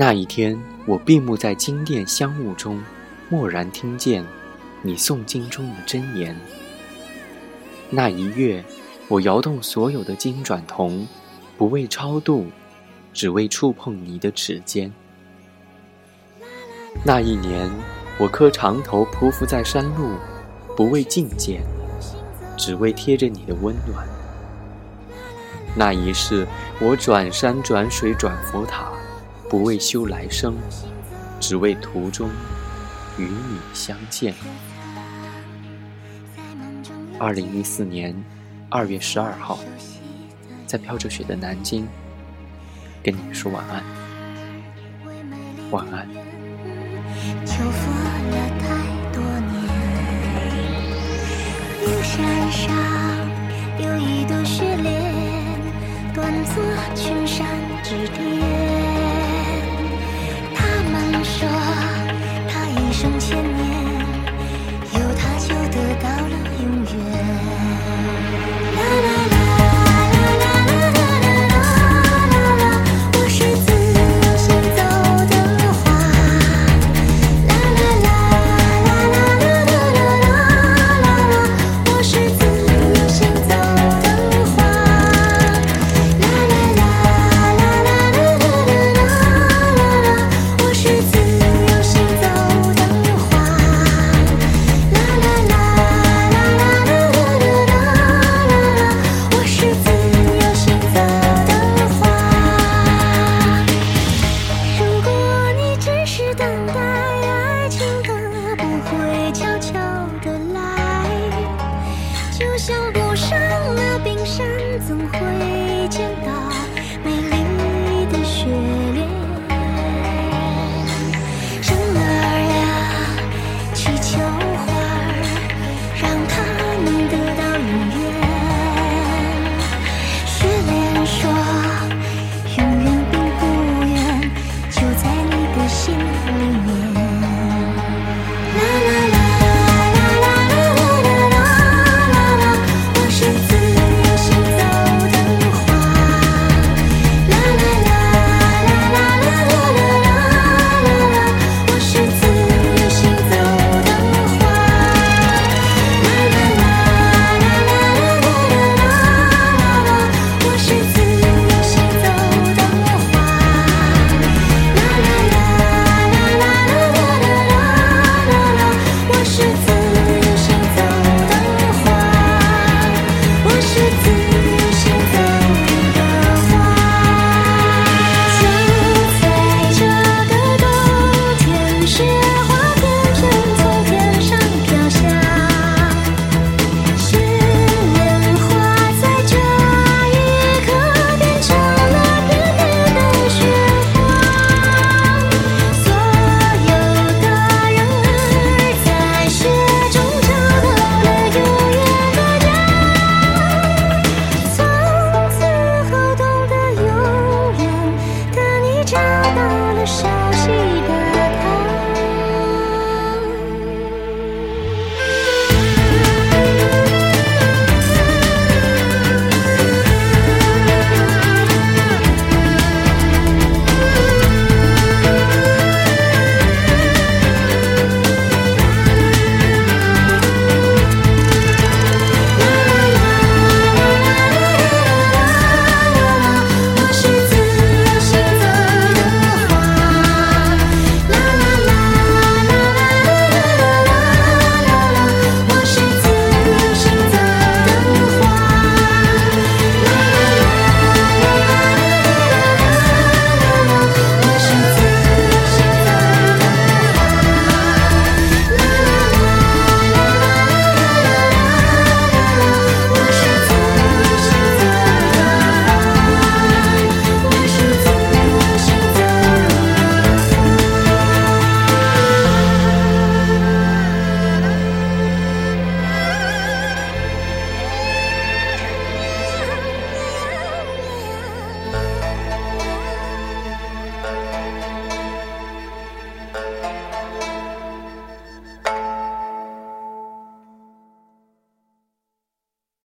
那一天，我闭目在金殿香雾中，蓦然听见你诵经中的真言。那一月，我摇动所有的金转铜，不为超度，只为触碰你的指尖。那一年，我磕长头匍匐在山路，不为觐见，只为贴着你的温暖。那一世，我转山转水转佛塔，不为修来生，只为途中与你相见。二零一四年二月十二号，在飘着雪的南京，跟你说晚安，晚安。秋风了太多年，冰山上有一朵雪莲，端坐群山之巅。